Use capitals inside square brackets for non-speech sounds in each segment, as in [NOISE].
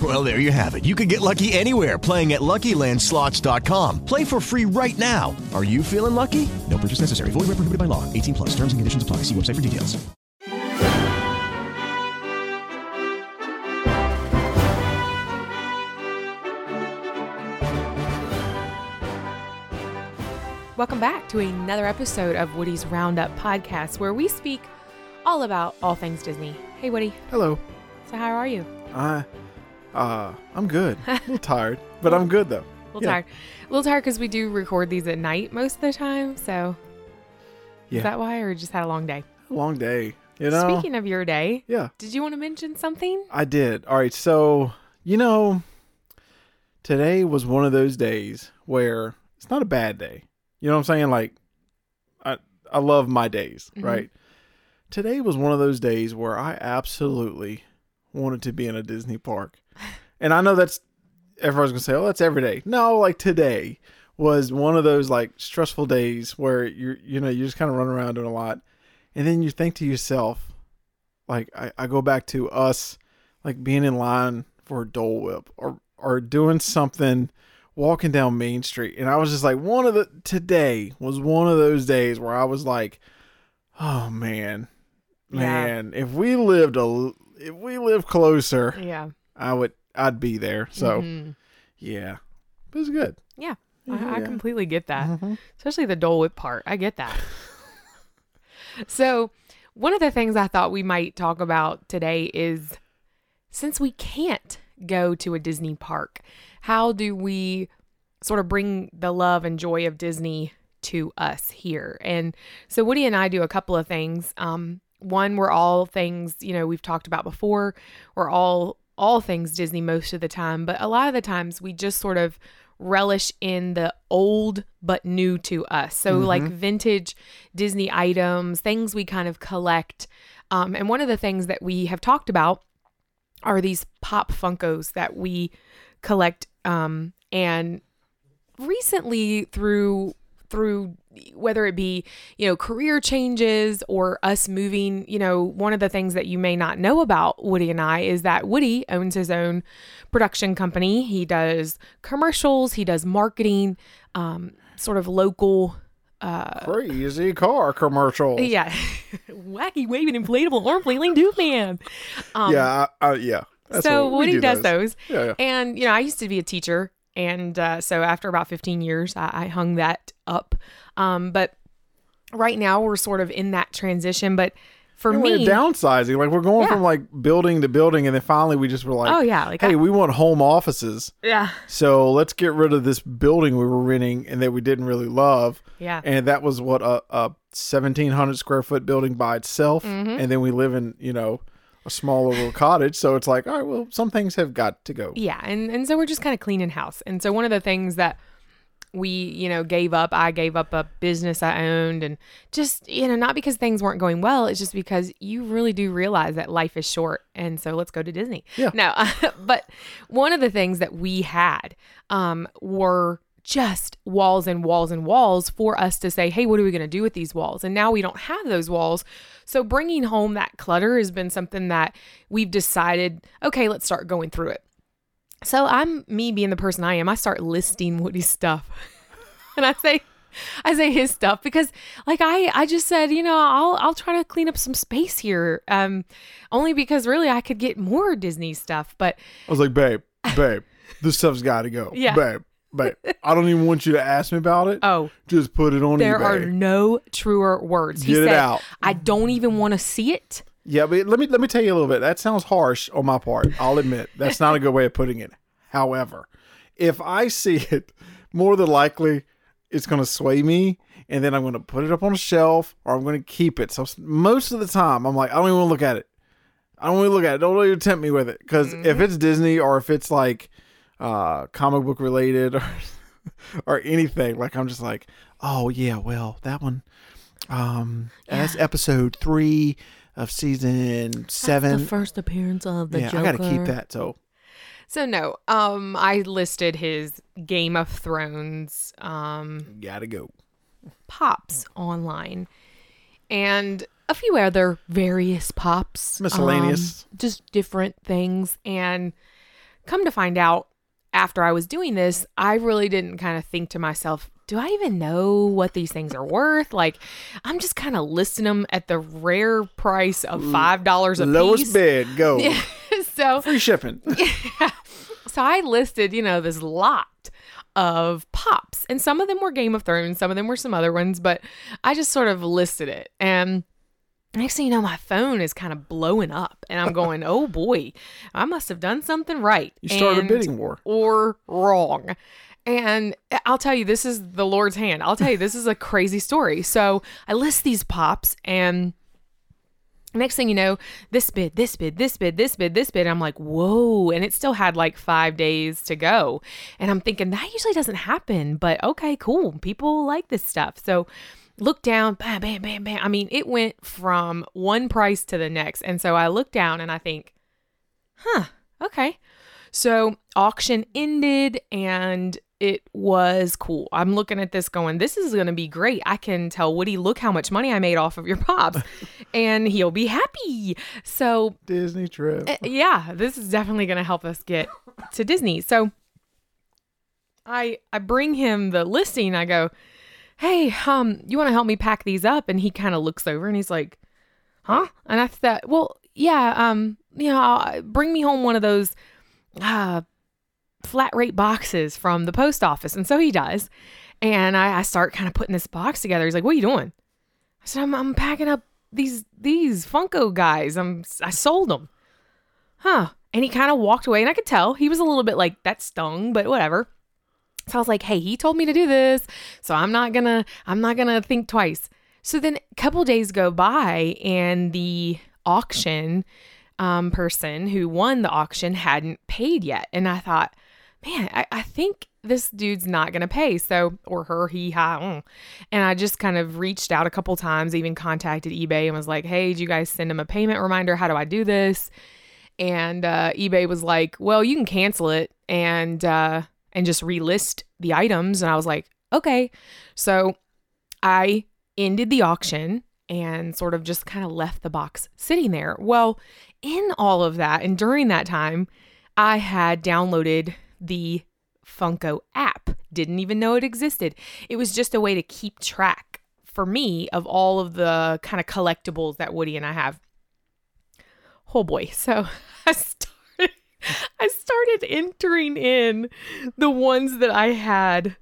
Well, there you have it. You can get lucky anywhere playing at LuckyLandSlots.com. Play for free right now. Are you feeling lucky? No purchase necessary. Void where prohibited by law. 18 plus. Terms and conditions apply. See website for details. Welcome back to another episode of Woody's Roundup podcast, where we speak all about all things Disney. Hey, Woody. Hello. So, how are you? I, uh, I'm good. [LAUGHS] A little tired, but I'm good though. A little Yeah. tired. A little tired because we do record these at night most of the time. So, Yeah. is that why, or just had a long day? Long day. You know. Speaking of your day, yeah, did you want to mention something? I did. All right. So you know, today was one of those days where it's not a bad day. You know what I'm saying? Like, I I love my days, Mhm. right? Today was one of those days where I absolutely wanted to be in a Disney park, and I know that's everyone's gonna say, "Oh, that's every day." No, like today was one of those like stressful days where you're you know you just kind of run around doing a lot, and then you think to yourself, like I, I go back to us like being in line for a Dole Whip or or doing something walking down Main Street and I was just like one of the today was one of those days where I was like oh man Yeah. man if we lived a if we live closer Yeah. I would I'd be there so Mhm. yeah it was good Yeah. Yeah, I, I yeah. completely get that, Mhm. especially the Dole Whip part. I get that. [LAUGHS] so, one of the things I thought we might talk about today is since we can't go to a Disney park, how do we sort of bring the love and joy of Disney to us here? And so, Woody and I do a couple of things. Um, one, we're all things you know we've talked about before. We're all all things Disney most of the time, but a lot of the times we just sort of relish in the old but new to us. So like vintage Disney items, things we kind of collect. Um, and one of the things that we have talked about are these pop Funkos that we collect. Um, and recently through through whether it be you know career changes or us moving you know one of the things that you may not know about woody and i is that woody owns his own production company he does commercials he does marketing um, sort of local crazy car commercials yeah [LAUGHS] wacky waving inflatable arm flailing doofman um, yeah I, I, yeah That's so what- Woody do does those. Yeah, yeah. And, you know, I used to be a teacher. And uh, so after about 15 years, I, I hung that up. Um, but right now we're sort of in that transition. But for And we're me, downsizing. Like we're going Yeah. from like building to building, and then finally we just were like, Oh, yeah, like hey, I- we want home offices, yeah, so let's get rid of this building we were renting and that we didn't really love. Yeah. and that was what a, a seventeen hundred square foot building by itself, Mm-hmm. and then we live in you know a small little cottage. So it's like, all right, well, some things have got to go. Yeah, and and so we're just kind of cleaning house. And so one of the things that we, you know, gave up, I gave up a business I owned and just, you know, not because things weren't going well, it's just because you really do realize that life is short. And so let's go to Disney. Yeah. No, [LAUGHS] but one of the things that we had um were just walls and walls and walls for us to say, hey, what are we going to do with these walls? And now we don't have those walls. So bringing home that clutter has been something that we've decided, okay, let's start going through it. So I'm me being the person I am. I start listing Woody's stuff, [LAUGHS] and I say, I say his stuff because, like I, I just said, you know, I'll I'll try to clean up some space here. Um, only because really I could get more Disney stuff, but I was like, babe, babe, this stuff's got to go, [LAUGHS] Yeah. babe. But I don't even want you to ask me about it. Oh, Just put it on there eBay. are no truer words. He Get it said, out. I don't even want to see it. Yeah, but let me let me tell you a little bit. That sounds harsh on my part. I'll admit that's not a good way of putting it. However, if I see [LAUGHS] it, more than likely it's going to sway me, and then I'm going to put it up on a shelf or I'm going to keep it. So most of the time, I'm like, I don't even want to look at it. I don't want to look at it. Don't even tempt me with it because if it's Disney or if it's like uh, comic book related [LAUGHS] or or anything, like I'm just like, oh yeah, well that one. Um, that's episode three of season seven. first appearance of the yeah, I got to keep that. So So no, um, I listed his Game of Thrones um gotta go. pops online, and a few other various pops, Miscellaneous. um, just different things. And come to find out, after I was doing this, I really didn't kind of think to myself. Do I even know what these things are worth? Like, I'm just kind of listing them at the rare price of five dollars a piece. Lowest piece. bid, go. [LAUGHS] so Free shipping. [LAUGHS] yeah. so I listed, you know, this lot of pops, and some of them were Game of Thrones, some of them were some other ones, but I just sort of listed it. And next thing you know, my phone is kind of blowing up, and I'm [LAUGHS] going, oh boy, I must have done something right. You started a bidding war. Or wrong. And I'll tell you, this is the Lord's hand. I'll tell you, this is a crazy story. So I list these pops, and next thing you know, this bid, this bid, this bid, this bid, this bid. I'm like, whoa. And it still had like five days to go. And I'm thinking, that usually doesn't happen, but okay, cool. People like this stuff. So look down, bam, bam, bam, bam. I mean, it went from one price to the next. And so I look down and I think, huh, okay. So auction ended and it was cool. I'm looking at this going, this is going to be great. I can tell Woody, look how much money I made off of your pops [LAUGHS] and he'll be happy. So Disney trip. uh, yeah, this is definitely going to help us get to Disney. So I I bring him the listing. I go, "Hey, um, you want to help me pack these up?" And he kind of looks over and he's like, "Huh?" And I thought, "Well, yeah, um, you know, bring me home one of those uh flat rate boxes from the post office." And so he does. And I, I start kind of putting this box together. He's like, "What are you doing?" I said, "I'm I'm packing up these these Funko guys. I'm I sold them." huh. And he kind of walked away, and I could tell he was a little bit like, that stung, but whatever. So I was like, hey, he told me to do this, so I'm not gonna, I'm not gonna think twice. So then a couple days go by, and the auction um, person who won the auction hadn't paid yet. And I thought, man, I, I think this dude's not gonna pay. So, or her, he, ha. mm. And I just kind of reached out a couple times, even contacted eBay and was like, hey, did you guys send him a payment reminder? How do I do this? and uh, eBay was like, "Well, you can cancel it and uh, and just relist the items." And I was like, "Okay." So I ended the auction and sort of just kind of left the box sitting there. Well, in all of that and during that time, I had downloaded the Funko app. Didn't even know it existed. It was just a way to keep track for me of all of the kind of collectibles that Woody and I have oh boy [LAUGHS] so i started i started entering in the ones that i had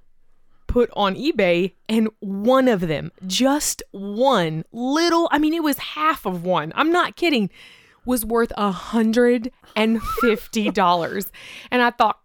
put on ebay and one of them just one little i mean it was half of one i'm not kidding was worth a hundred and fifty dollars and i thought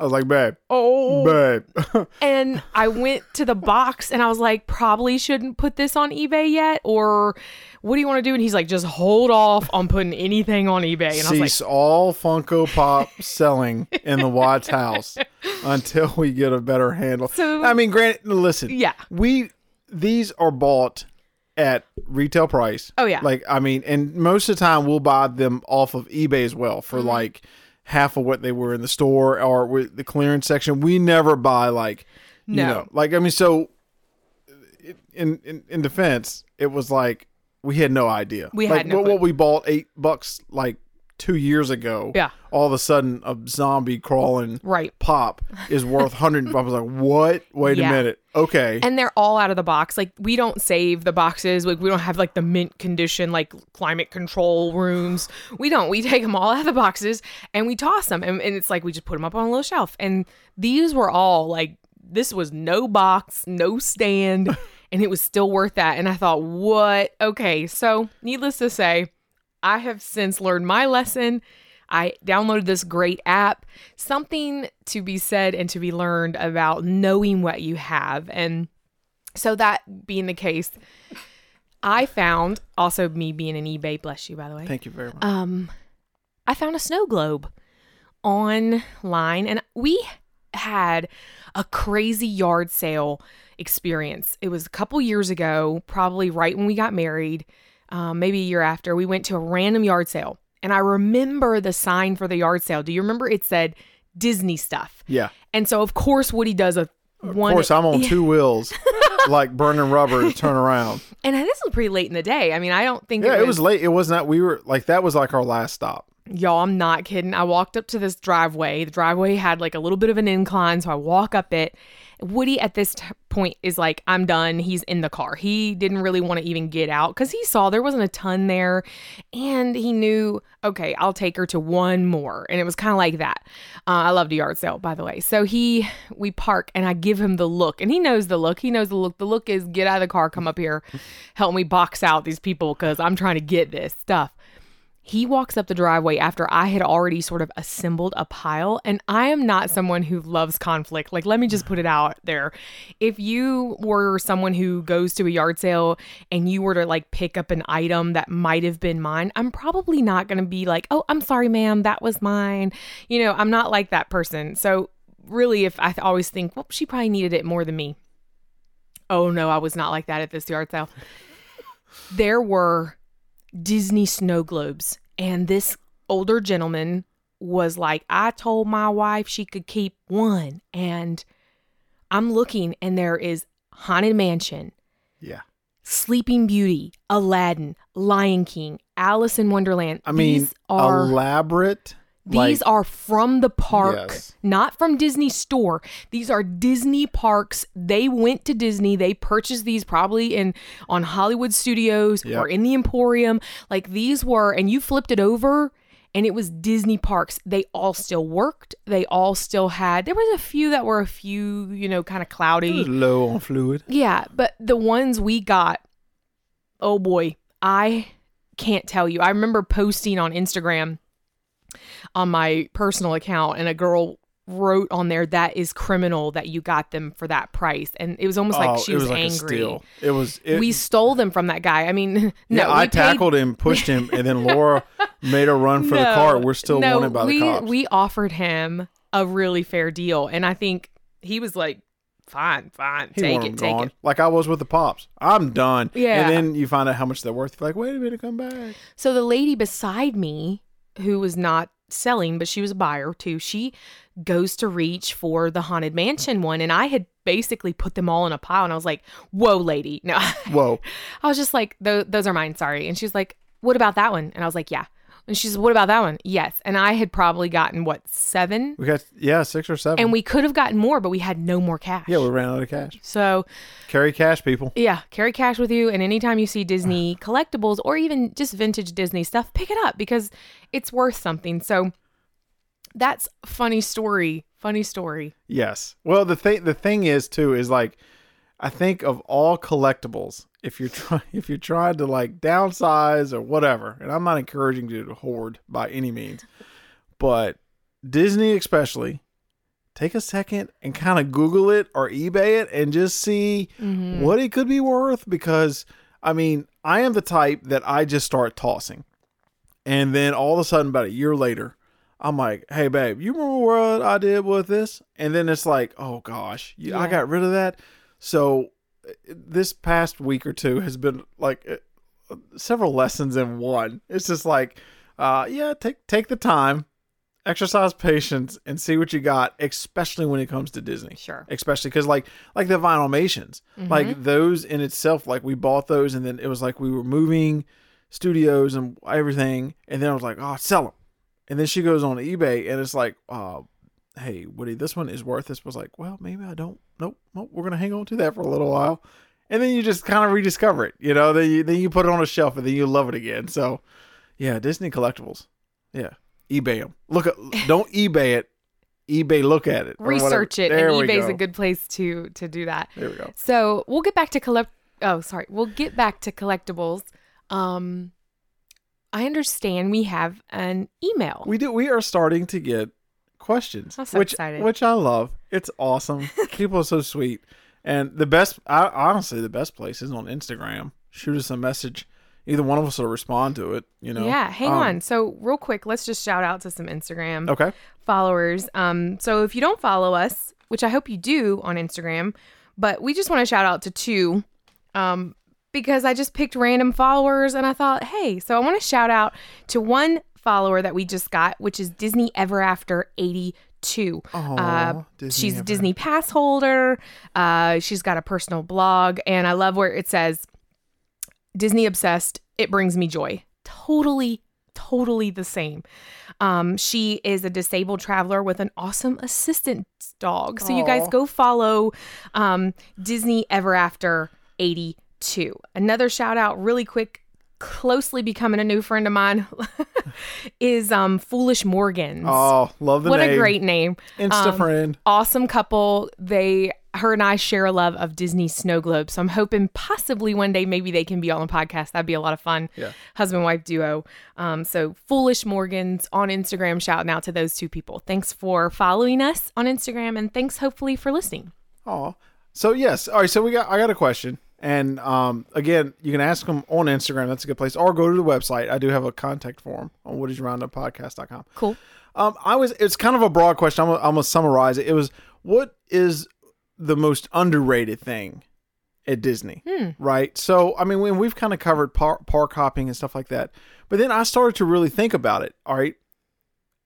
I was like, babe, oh babe. [LAUGHS] and I went to the box and I was like, probably shouldn't put this on eBay yet, or what do you want to do? And he's like, just hold off on putting anything on eBay. And I was like, Cease all Funko Pop [LAUGHS] selling in the Watts house [LAUGHS] until we get a better handle. So- I mean, granted, listen. Yeah. We these are bought at retail price. Oh, yeah. Like I mean, and most of the time we'll buy them off of eBay as well for Mm-hmm. like half of what they were in the store or with the clearance section. We never buy like you No. know, like I mean, so in in, in defense, it was like we had no idea. We like, had no what, clue. what we bought eight bucks like two years ago. Yeah. All of a sudden, a zombie crawling Right. pop is worth hundred. I was like, what? Wait Yeah. a minute. Okay. And they're all out of the box. Like we don't save the boxes. Like we don't have like the mint condition, like climate control rooms. We don't. We take them all out of the boxes and we toss them. And, and it's like we just put them up on a little shelf. And these were all like this was no box, no stand, [LAUGHS] and it was still worth that. And I thought, what? Okay. So needless to say, I have since learned my lesson. I downloaded this great app. Something to be said and to be learned about knowing what you have. And so, that being the case, I found also me being an eBay, bless you, by the way. Thank you very much. Um, I found a snow globe online, and we had a crazy yard sale experience. It was a couple years ago, probably right when we got married, um, maybe a year after. We went to a random yard sale, and I remember the sign for the yard sale. Do you remember? It said Disney stuff, yeah. and so of course Woody does a one. Of course, I'm on Yeah. two wheels, [LAUGHS] like burning rubber to turn around. and this was pretty late in the day. I mean, I don't think Yeah, it was late. It wasn't that we were like that was like our last stop. Y'all, I'm not kidding. I walked up to this driveway. The driveway had like a little bit of an incline, so I walk up it. Woody at this t- point is like, I'm done. He's in the car. He didn't really want to even get out because he saw there wasn't a ton there. And he knew, okay, I'll take her to one more. And it was kind of like that. Uh, I loved a yard sale, by the way. So he, we park and I give him the look. And he knows the look. He knows the look. The look is get out of the car, come up here, help me box out these people because I'm trying to get this stuff. He walks up the driveway after I had already sort of assembled a pile. And I am not someone who loves conflict. Like, let me just put it out there. If you were someone who goes to a yard sale and you were to like pick up an item that might have been mine, I'm probably not going to be like, oh, I'm sorry, ma'am, that was mine. You know, I'm not like that person. So, really, if I always think, well, she probably needed it more than me. Oh, no, I was not like that at this yard sale. there were Disney snow globes. And this older gentleman was like, I told my wife she could keep one. And I'm looking, and there is Haunted Mansion, Yeah. Sleeping Beauty, Aladdin, Lion King, Alice in Wonderland. I mean, these are elaborate. These like, are from the park, Yes. not from Disney store. These are Disney parks. They went to Disney. They purchased these probably in on Hollywood Studios Yep. or in the Emporium. Like these were, and you flipped it over, and it was Disney parks. They all still worked. They all still had. There was a few that were a few, you know, kind of cloudy. low on fluid. Yeah, but the ones we got, oh boy, I can't tell you. I remember posting on Instagram on my personal account, and a girl wrote on there that is criminal that you got them for that price, and it was almost like Oh, she it was, was like a angry. steal. It was. It, we stole them from that guy. I mean, [LAUGHS] no, yeah, I paid- tackled him, pushed him, and then Laura [LAUGHS] made a run for the No, car. We're still no, wanted by we, the cops. We offered him a really fair deal, and I think he was like, "Fine, fine, he take it, take gone. it." Like I was with the pops. I'm done. Yeah. And then you find out how much they're worth. You're like, wait a minute, come back. So the lady beside me, who was not selling, but she was a buyer too, she goes to reach for the Haunted Mansion one. And I had basically put them all in a pile. And I was like, whoa, lady. [LAUGHS] No, Whoa. I was just like, those are mine. Sorry. And she's like, what about that one? And I was like, yeah. And she said, what about that one? Yes. And I had probably gotten what, seven? We got yeah six or seven. And we could have gotten more, but we had no more cash. yeah we ran out of cash. So Carry cash, people. yeah, carry cash with you. And anytime you see Disney [SIGHS] collectibles or even just vintage Disney stuff, pick it up because it's worth something. So that's funny story. Funny story. Yes. Well, the thing the thing is too is like, I think of all collectibles, if you're trying [LAUGHS] if you're trying to like downsize or whatever, and I'm not encouraging you to hoard by any means, but Disney especially, take a second and kind of Google it or eBay it and just see mm-hmm. what it could be worth because I mean I am the type that I just start tossing, and then all of a sudden about a year later. I'm like, hey, babe, you remember what I did with this? And then it's like, oh gosh, you, I got rid of that. So this past week or two has been like uh, several lessons in one. It's just like, uh, yeah, take take the time, exercise patience, and see what you got. Especially when it comes to Disney, Sure. Especially because like like the Vinylmations, like those in itself, like we bought those, and then it was like we were moving studios and everything, and then I was like, oh, sell them. and then she goes on eBay and it's like, uh, hey, Woody, this one is worth this. Was like, well, maybe I don't. Nope, nope. We're gonna hang on to that for a little while, and then you just kind of rediscover it. You know, then you then you put it on a shelf and then you love it again. So, yeah, Disney collectibles. Yeah, eBay them. Look at, [LAUGHS] don't eBay it. eBay look at it. Research it, and eBay's go. a good place to to do that. There we go. So we'll get back to collect. Oh, sorry. We'll get back to collectibles. Um, I understand we have an email. We do. We are starting to get questions, so which excited. which I love. It's awesome. [LAUGHS] People are so sweet, and the best. I, honestly, the best place is on Instagram. Shoot us a message. Either one of us will respond to it. You know. yeah, hang Um, on. So real quick, let's just shout out to some Instagram Okay. followers. Um, so if you don't follow us, which I hope you do on Instagram, but we just want to shout out to two, um, because I just picked random followers and I thought, hey, so I want to shout out to one follower that we just got, which is Disney Ever After eighty two. Aw, Disney she's a Disney pass holder. Uh, she's got a personal blog, and I love where it says Disney obsessed. It brings me joy. Totally, totally the same. Um, she is a disabled traveler with an awesome assistant dog. So you guys go follow um, Disney Ever After 82. Another shout out, really quick, closely becoming a new friend of mine [LAUGHS] is um, Foolish Morgans. Oh, love the what name. a great name. Insta Um, friend. awesome couple. They, her and I share a love of Disney snow globes. So I'm hoping possibly one day maybe they can be on the podcast. That'd be a lot of fun. Yeah. Husband wife duo. Um, so Foolish Morgans on Instagram. Shouting out to those two people. Thanks for following us on Instagram and thanks hopefully for listening. Oh, so yes. All right. So we got. I got a question, and um, again, you can ask them on Instagram. That's a good place, or go to the website. I do have a contact form on woody'srounduppodcast.com. Cool. Um, I was. It's kind of a broad question. I'm. Gonna, I'm gonna summarize it. It was what is the most underrated thing at Disney, right? So I mean, when we've kind of covered par- park hopping and stuff like that, but then I started to really think about it. All right,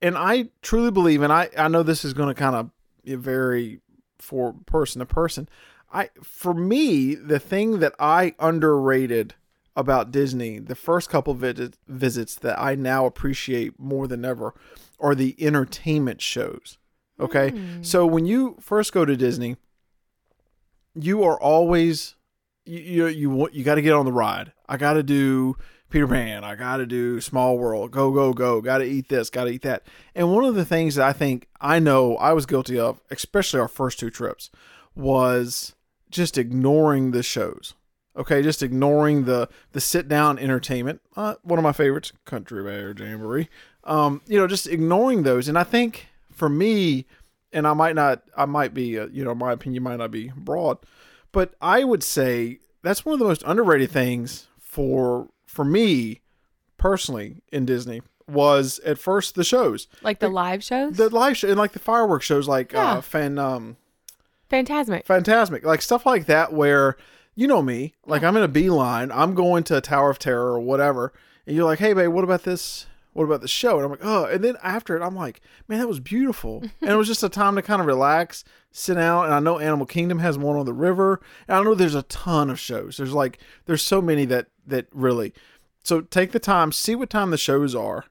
and I truly believe, and I I know this is going to kind of vary for person to person. I for me, the thing that I underrated about Disney, the first couple visit, visits that I now appreciate more than ever are the entertainment shows. Okay? Hmm. So when you first go to Disney, you are always you you you, want- you got to get on the ride. I got to do Peter Pan. I got to do Small World. Go go go. Got to eat this. Got to eat that. And one of the things that I think I know I was guilty of, especially our first two trips, was just ignoring the shows. Okay, just ignoring the the sit down entertainment. Uh, one of my favorites, Country Bear Jamboree. Um, you know, just ignoring those. And I think for me, and I might not, I might be, uh, you know, my opinion might not be broad, but I would say that's one of the most underrated things for for me personally in Disney was at first the shows, Like the live shows? the live show, and like the fireworks shows, like Yeah. uh, fan um Fantasmic. Fantasmic, like stuff like that, where you know me, like I'm in a beeline, I'm going to a Tower of Terror or whatever, and you're like, hey, babe, what about this? What about the show? And I'm like, oh, and then after it, I'm like, man, that was beautiful, [LAUGHS] and it was just a time to kind of relax, sit down, and I know Animal Kingdom has one on the river, and I know there's a ton of shows. There's like, there's so many that that really, so take the time, see what time the shows are,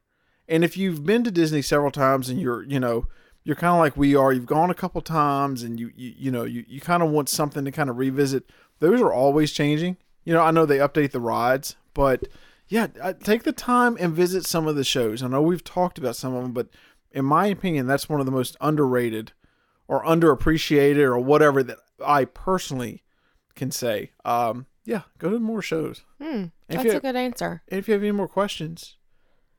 and if you've been to Disney several times and you're, you know, you're kind of like we are, you've gone a couple times and you, you, you know, you, you kind of want something to kind of revisit. Those are always changing. You know, I know they update the rides, but yeah, take the time and visit some of the shows. I know we've talked about some of them, but in my opinion, that's one of the most underrated or underappreciated or whatever that I personally can say. Um, yeah, go to more shows. If that's a good answer. if you have any more questions,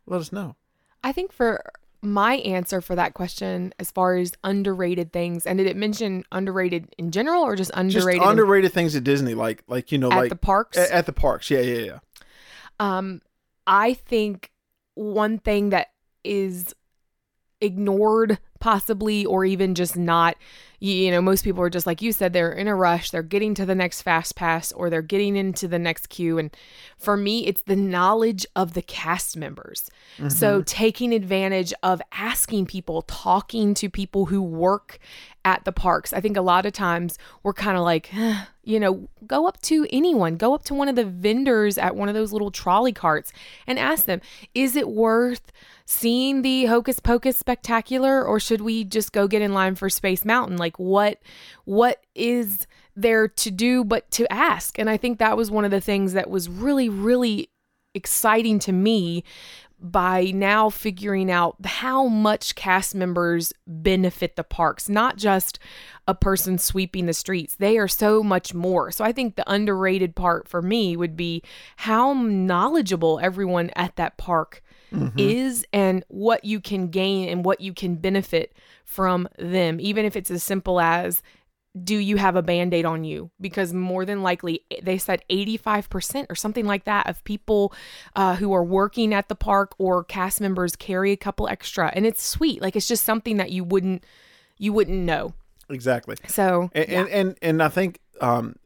let us know. I think for my answer for that question, as far as underrated things, and did it mention underrated in general or just Just underrated in- underrated things at Disney, like like you know, at like the parks? a- at the parks. Yeah, yeah, yeah. Um, I think one thing that is ignored possibly or even just not you, know most people are just like you said they're in a rush they're getting to the next fast pass or they're getting into the next queue. And for me it's the knowledge of the cast members. So taking advantage of asking people talking to people who work at the parks. I think a lot of times we're kind of like "Eh, You know, go up to anyone, go up to one of the vendors at one of those little trolley carts and ask them, is it worth seeing the Hocus Pocus spectacular or should we just go get in line for Space Mountain? Like what what is there to do but to ask? And I think that was one of the things that was really really exciting to me by now figuring out how much cast members benefit the parks, not just a person sweeping the streets. They are so much more. So I think the underrated part for me would be how knowledgeable everyone at that park mm-hmm. is and what you can gain and what you can benefit from them, even if it's as simple as do you have a band aid on you? Because more than likely, they said 85% or something like that of people uh, who are working at the park or cast members carry a couple extra. And it's sweet. Like it's just something that you wouldn't you wouldn't know. Exactly. So And and, and and I think um,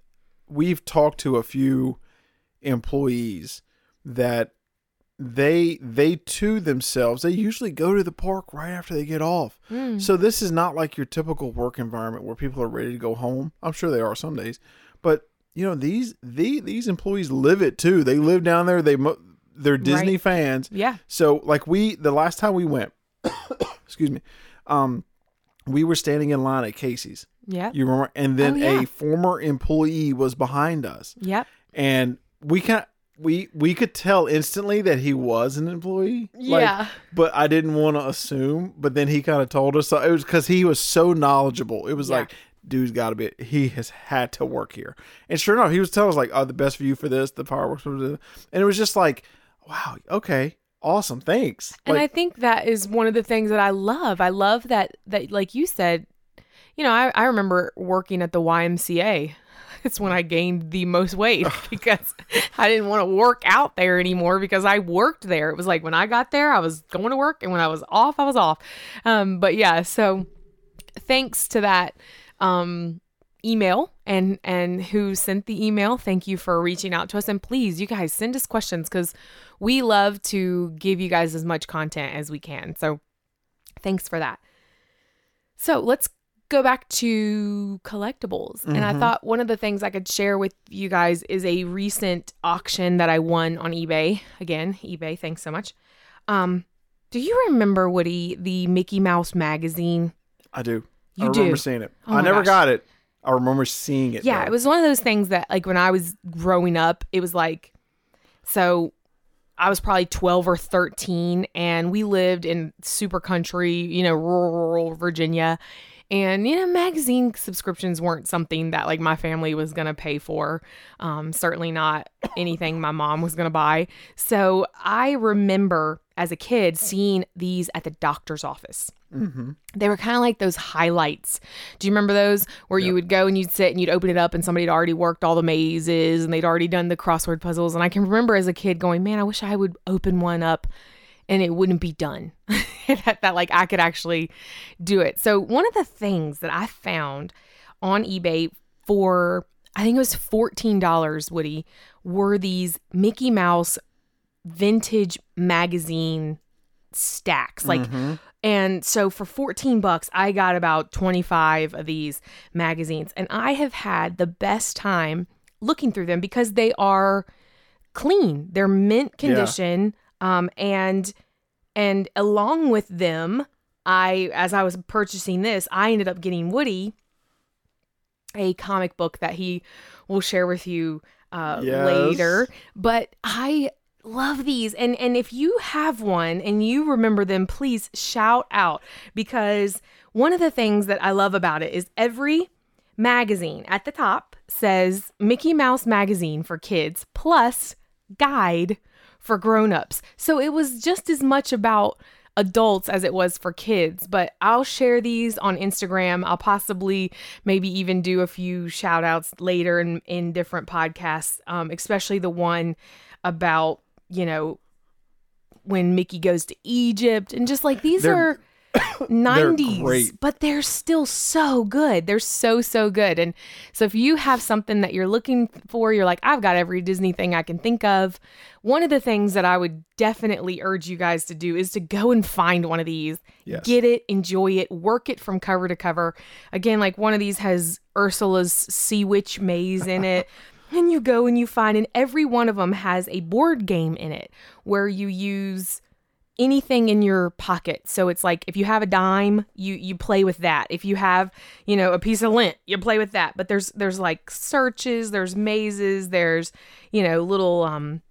we've talked to a few employees that they they to themselves they usually go to the park right after they get off. So this is not like your typical work environment where people are ready to go home. I'm sure they are some days, but you know these the these employees live it too. They live down there. They mo- they're Disney Right. fans. Yeah. So like we the last time we went, [COUGHS] excuse me, um, we were standing in line at Casey's. yeah You remember? And then Oh, yeah. a former employee was behind us, Yep. and we can we we could tell instantly that he was an employee. Like, Yeah. but I didn't want to assume. But then he kind of told us. So it was because he was so knowledgeable. It was Yeah. like, dude's got to be. He has had to work here. And sure enough, he was telling us like, oh, the best view for this, the fireworks, for this. and it was just like, wow, okay, awesome, thanks. And Like, I think that is one of the things that I love. I love that that like you said, you know, I, I remember working at the YMCA. [LAUGHS] It's when I gained the most weight [LAUGHS] because I didn't want to work out there anymore because I worked there. It was like when I got there, I was going to work, and when I was off, I was off. Um, but yeah, so thanks to that um, email and and who sent the email. Thank you for reaching out to us, and please, you guys send us questions because we love to give you guys as much content as we can. So thanks for that. So let's go back to collectibles. And I thought one of the things I could share with you guys is a recent auction that I won on eBay. Again, eBay, thanks so much. Um, do you remember Woody the Mickey Mouse magazine? I do. You I remember do? seeing it. Oh I never gosh. got it. I remember seeing it. Yeah, though. it was one of those things that like when I was growing up, it was like so I was probably 12 or 13 and we lived in super country, you know, rural Virginia. And you know, magazine subscriptions weren't something that like my family was gonna pay for. Um, certainly not anything my mom was gonna buy. So I remember as a kid seeing these at the doctor's office. They were kind of like those highlights. Do you remember those where you would go and you'd sit and you'd open it up and somebody had already worked all the mazes and they'd already done the crossword puzzles? And I can remember as a kid going, man, I wish I would open one up and it wouldn't be done. [LAUGHS] that, that like I could actually do it. So one of the things that I found on eBay for I think it was $14, Woody, were these Mickey Mouse vintage magazine stacks. Like mm-hmm. and so for 14 bucks, I got about 25 of these magazines and I have had the best time looking through them because they are clean. They're mint condition um and and along with them, I as I was purchasing this, I ended up getting Woody a comic book that he will share with you uh, Yes. later. But I love these, and and if you have one and you remember them, please shout out because one of the things that I love about it is every magazine at the top says Mickey Mouse magazine for kids plus guide for grown-ups. So it was just as much about adults as it was for kids, but I'll share these on Instagram. I'll possibly maybe even do a few shout outs later in, in different podcasts, um, especially the one about, you know, when Mickey goes to Egypt and just like these They're- are [COUGHS] 90s great. but they're still so good they're so so good and so if you have something that you're looking for you're like I've got every Disney thing I can think of one of the things that I would definitely urge you guys to do is to go and find one of these Yes. get it enjoy it work it from cover to cover again like one of these has Ursula's Sea Witch maze in it. [LAUGHS] and you go and you find, and every one of them has a board game in it where you use anything in your pocket. So it's like if you have a dime, you you play with that. If you have, you know, a piece of lint, you play with that. But there's there's like searches, there's mazes, there's, you know, little um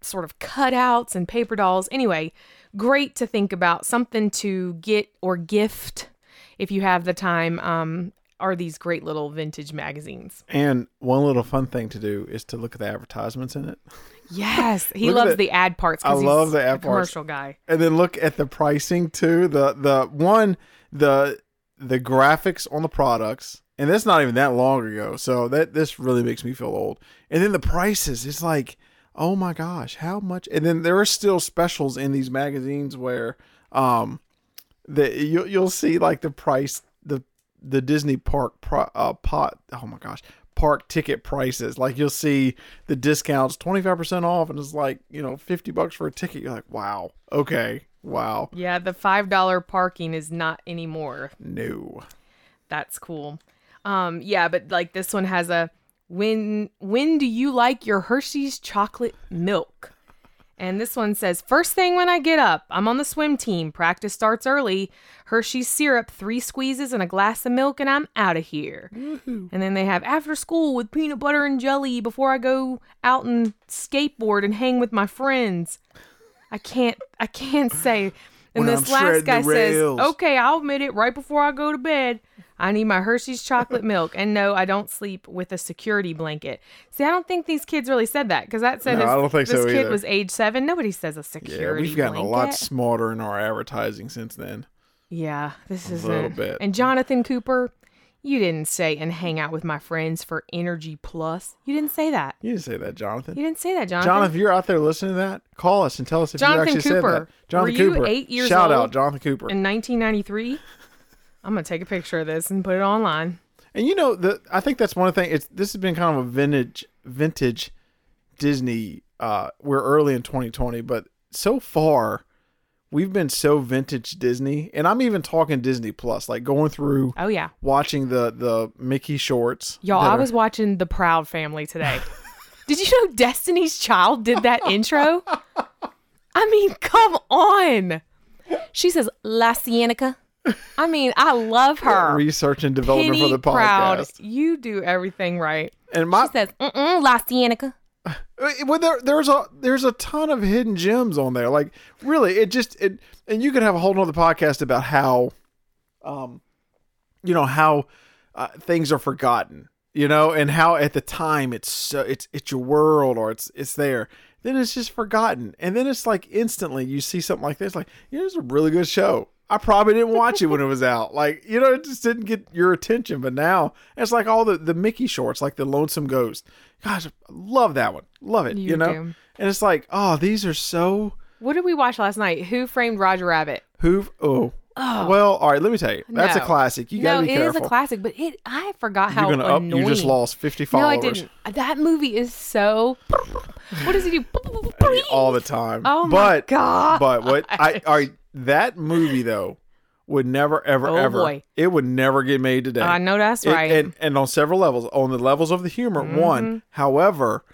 sort of cutouts and paper dolls. Anyway, great to think about, something to get or gift if you have the time. Um are these great little vintage magazines. And one little fun thing to do is to look at the advertisements in it. [LAUGHS] Yes, he Look loves the- the ad parts. I love the ad parts. commercial guy. and then look at the pricing too. The the one the the graphics on the products, and that's not even that long ago. So that this really makes me feel old. And then the prices, it's like, oh my gosh, how much? And then there are still specials in these magazines where um that you you'll see like the price the the Disney park pro, uh, pot. Oh my gosh. Park ticket prices, like you'll see the discounts twenty five percent off, and it's like you know fifty bucks for a ticket. You're like, wow, okay, wow, Yeah, the five dollar parking is not anymore. no. That's cool. Um, yeah, but like this one has a when when do you like your Hershey's chocolate milk? And this one says, first thing when I get up, I'm on the swim team. Practice starts early. Hershey's syrup, three squeezes, and a glass of milk, and I'm out of here. And then they have after school with peanut butter and jelly before I go out and skateboard and hang with my friends. I can't, I can't say. And When this I'm last guy says, okay, I'll admit it right before I go to bed. I need my Hershey's chocolate milk. And no, I don't sleep with a security blanket. See, I don't think these kids really said that because that said No, this, I don't think this so kid either. was age seven. Nobody says a security Yeah, we've gotten blanket. a lot smarter in our advertising since then. Yeah, this is a little it. bit. And Jonathan Cooper, you didn't say and hang out with my friends for Energy Plus. You didn't say that. You didn't say that, Jonathan. You didn't say that, Jonathan. Jonathan, if you're out there listening to that, call us and tell us if Jonathan you actually Cooper, said that. Jonathan Cooper, eight years shout old out, Jonathan Cooper. in 1993. I'm gonna take a picture of this and put it online. And you know, the I think that's one thing. It's this has been kind of a vintage, vintage Disney. Uh, we're early in 2020, but so far we've been so vintage Disney, and I'm even talking Disney Plus, like going through Oh yeah, watching the the Mickey shorts. y'all. I are- was watching The Proud Family today. Did you know Destiny's Child did that intro? [LAUGHS] I mean, come on. She says La. I mean, I love her. research and development Penny for the Proud. podcast. You do everything right. And my She says, Mm-mm, LaCienega. well, there, there's a there's a ton of hidden gems on there. Like really, it just it and you could have a whole nother podcast about how, um, you know how uh, things are forgotten. You know, and how at the time it's so it's it's your world or it's it's there. Then it's just forgotten, and then it's like instantly you see something like this, like you know, it's a really good show. I probably didn't watch it when it was out. Like, you know, it just didn't get your attention. But now it's like all the, the Mickey shorts, like the Lonesome Ghost. Gosh, I love that one. Love it. You, You know? do. And it's like, oh, these are so What did we watch last night? Who Framed Roger Rabbit? who oh. oh. Well, all right, let me tell you. That's a classic. You gotta no, be it is a classic, but it I forgot how You're gonna up annoying. you just lost fifty followers. No, I didn't. That movie is so. [LAUGHS] What does he do? all the time. Oh my but, God. But what I all right, that movie though would never ever Oh, ever boy. it would never get made today. I know that's It- right. Mm-hmm. and and on several levels, on the levels of the humor, one. However,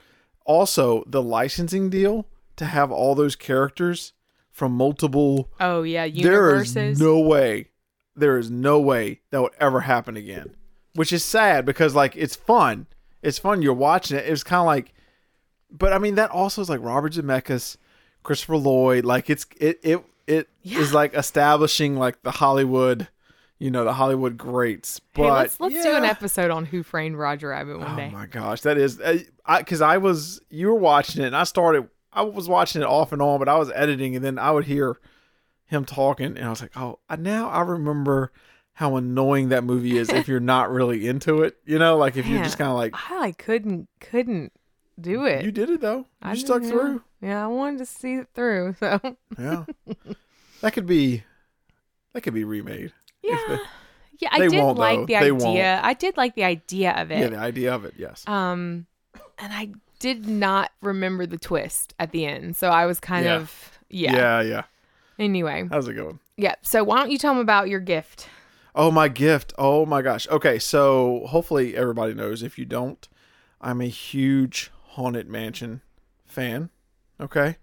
also the licensing deal to have all those characters from multiple oh yeah, there universes. is no way there is no way that would ever happen again which is sad because like it's fun it's fun you're watching it it's kind of like but i mean that also is like robert zemeckis christopher lloyd like it's it it it is like establishing like the hollywood you know the hollywood greats but hey, let's let's do an episode on Who Framed Roger Rabbit one Oh day. Oh my gosh, that is eh, I because I, was you were watching it and I started I was watching it off and on, but I was editing and then I would hear him talking and I was like, oh, I- now I remember how annoying that movie is if you're not really into it. You know, like if you're just [LAUGHS] kind of like I like couldn't couldn't do it. you did it though, you I stuck did, through. Yeah, I wanted to see it through. So Yeah, [LAUGHS] that could be that could be remade. yeah, they- yeah, I did like though. the They idea. won't. I did like the idea of it. Yeah, the idea of it, yes. Um, and I did not remember the twist at the end, so I was kind Yeah. of yeah. yeah, yeah. Anyway, How's it going? yeah. So why don't you tell them about your gift? Oh, my gift. Oh my gosh. Okay, so hopefully everybody knows. If you don't, I'm a huge Haunted Mansion fan. Okay,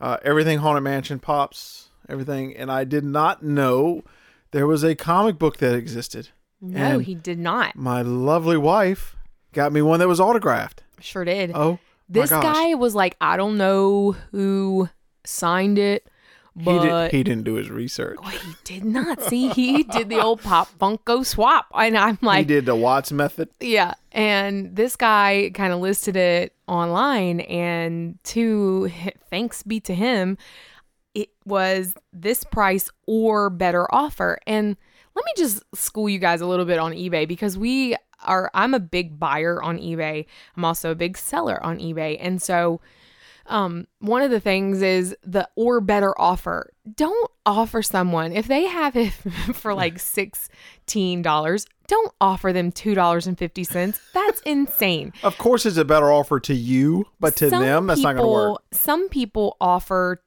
uh, everything Haunted Mansion pops, everything, and I did not know there was a comic book that existed. No, And he did not. My lovely wife got me one that was autographed. Sure did. Oh, this guy was like, I don't know who signed it, he, but did, he didn't do his research. Oh, he did not. See, he did the old pop Funko swap, and I'm like, he did the Watts method. yeah. And this guy kind of listed it online, and to thanks be to him, it was this price or better offer. And let me just school you guys a little bit on eBay because we are. I'm a big buyer on eBay. I'm also a big seller on eBay, and so um one of the things is the or better offer. Don't offer someone if they have it [LAUGHS] for like [LAUGHS] $16 don't offer them $2.50 that's [LAUGHS] insane. Of course, it's a better offer to you, but to Some them, that's not going to work. some people offer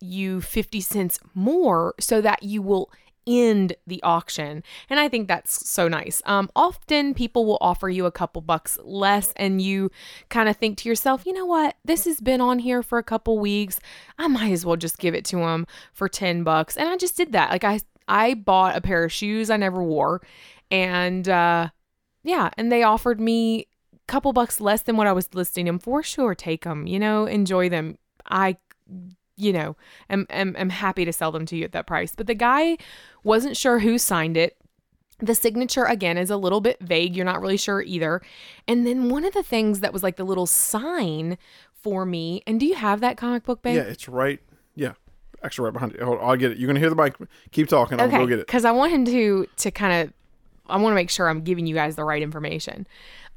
you 50 cents more so that you will end the auction and i think that's so nice. Um often people will offer you a couple bucks less and you kind of think to yourself you know what? This has been on here for a couple weeks. I might as well just give it to them for 10 bucks. And i just did that. Like i i bought a pair of shoes i never wore and uh yeah and they offered me a couple bucks less than what i was listing them for. Sure take them you know enjoy them. I you know, am, am, am happy to sell them to you at that price. But the guy wasn't sure who signed it. The signature, again, is a little bit vague. You're not really sure either. And then one of the things that was like the little sign for me, and do you have that comic book, babe? Yeah, it's right. Yeah, actually, right behind you. Hold I'll get it. You're going to hear the mic. Keep talking. I'll okay. go get it. Because I want him to to kind of, I want to make sure I'm giving you guys the right information.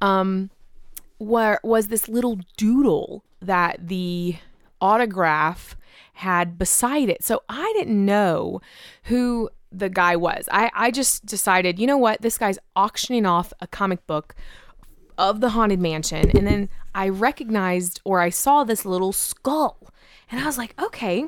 Um, where was this little doodle that the autograph had beside it. So I didn't know who the guy was. I, I just decided, you know what, this guy's auctioning off a comic book of the Haunted Mansion. And then I recognized or I saw this little skull. And I was like, okay,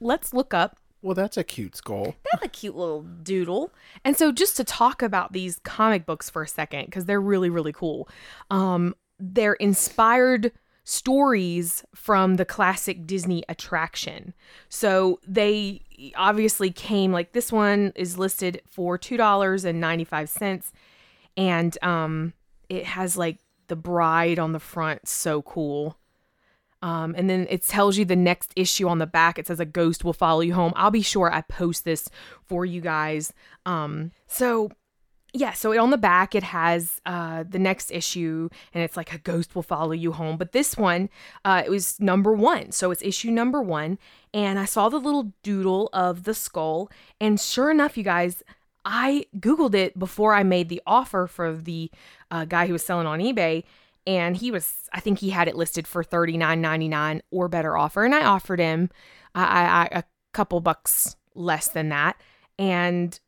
let's look up Well, that's a cute skull. that's a cute little doodle. And so just to talk about these comic books for a second because they're really really cool. Um they're inspired stories from the classic Disney attraction. So they obviously came like this one is listed for $2.95 and um it has like the bride on the front so cool. Um, and then it tells you the next issue on the back. It says a ghost will follow you home. I'll be sure I post this for you guys. Um, so yeah, so on the back it has uh, the next issue, and it's like a ghost will follow you home. But this one, uh, it was number one, so it's issue number one. And I saw the little doodle of the skull, and sure enough, you guys, I googled it before I made the offer for the uh, guy who was selling on eBay, and he was I think he had it listed for thirty nine ninety nine or better offer, and I offered him I, a couple bucks less than that, and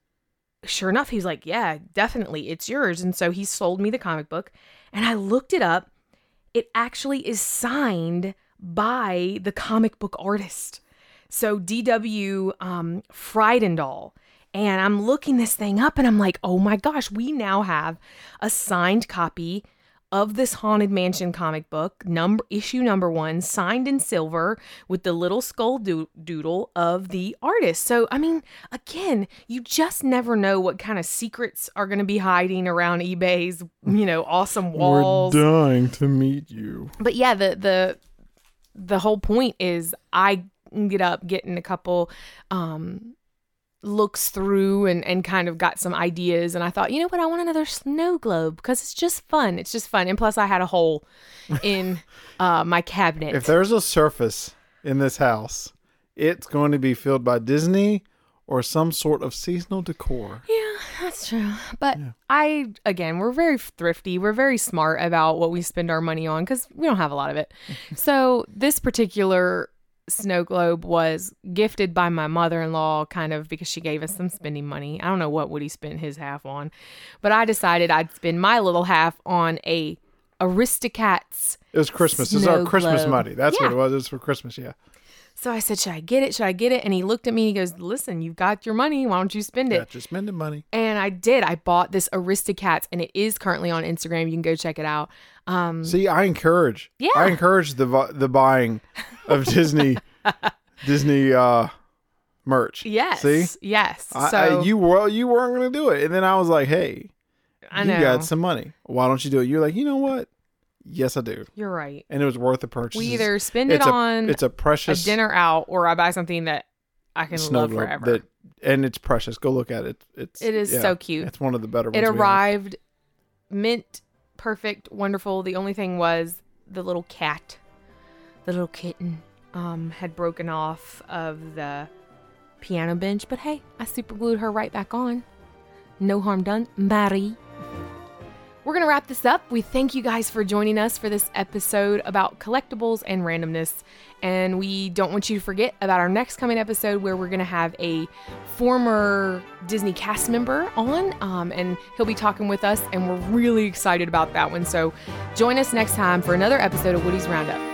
sure enough, he's like, yeah, definitely, it's yours, and so he sold me the comic book, and I looked it up. It actually is signed by the comic book artist, so D.W. Um, Friedendahl. And I'm looking this thing up and I'm like, oh my gosh, we now have a signed copy of this Haunted Mansion comic book, number issue number one, signed in silver with the little skull doo- doodle of the artist. So, I mean, again, you just never know what kind of secrets are going to be hiding around eBay's, you know, awesome walls. We're dying to meet you. But yeah, the the the whole point is I get up getting a couple um looks through and and kind of got some ideas and I thought, you know what, I want another snow globe because it's just fun. It's just fun. And plus I had a hole in [LAUGHS] uh my cabinet. If there's a surface in this house, it's going to be filled by Disney or some sort of seasonal decor. Yeah, that's true. But I, again, we're very thrifty. We're very smart about what we spend our money on because we don't have a lot of it. [LAUGHS] so this particular snow globe was gifted by my mother-in-law kind of because she gave us some spending money. I don't know what Woody spent his half on, but I decided I'd spend my little half on a Aristocats. It was Christmas. This is our Christmas globe. money. That's what it was. It was for Christmas. Yeah. So I said, Should I get it? Should I get it? And he looked at me. He goes, Listen, you've got your money. Why don't you spend it? Yeah, just spending money. And I did. I bought this Aristocats, and it is currently on Instagram. You can go check it out. Um, See, I encourage. Yeah. I encourage the the buying of Disney Disney uh merch. yes. See, Yes. I, so I, you were you weren't gonna do it, and then I was like, hey, I you know. got some money. Why don't you do it? You're like, you know what? Yes, I do, You're right. and it was worth the purchase. We either spend it a, on it's a a precious dinner out, or I buy something that I can love forever. that, and it's precious. Go look at it. It's It is yeah, so cute. It's one of the better ones. it arrived mint, perfect, wonderful. The only thing was the little cat, the little kitten, um, had broken off of the piano bench. But hey, I super glued her right back on. No harm done, Marie. We're going to wrap this up. We thank you guys for joining us for this episode about collectibles and randomness. And we don't want you to forget about our next coming episode where we're going to have a former Disney cast member on. Um, and he'll be talking with us. And we're really excited about that one. So join us next time for another episode of Woody's Roundup.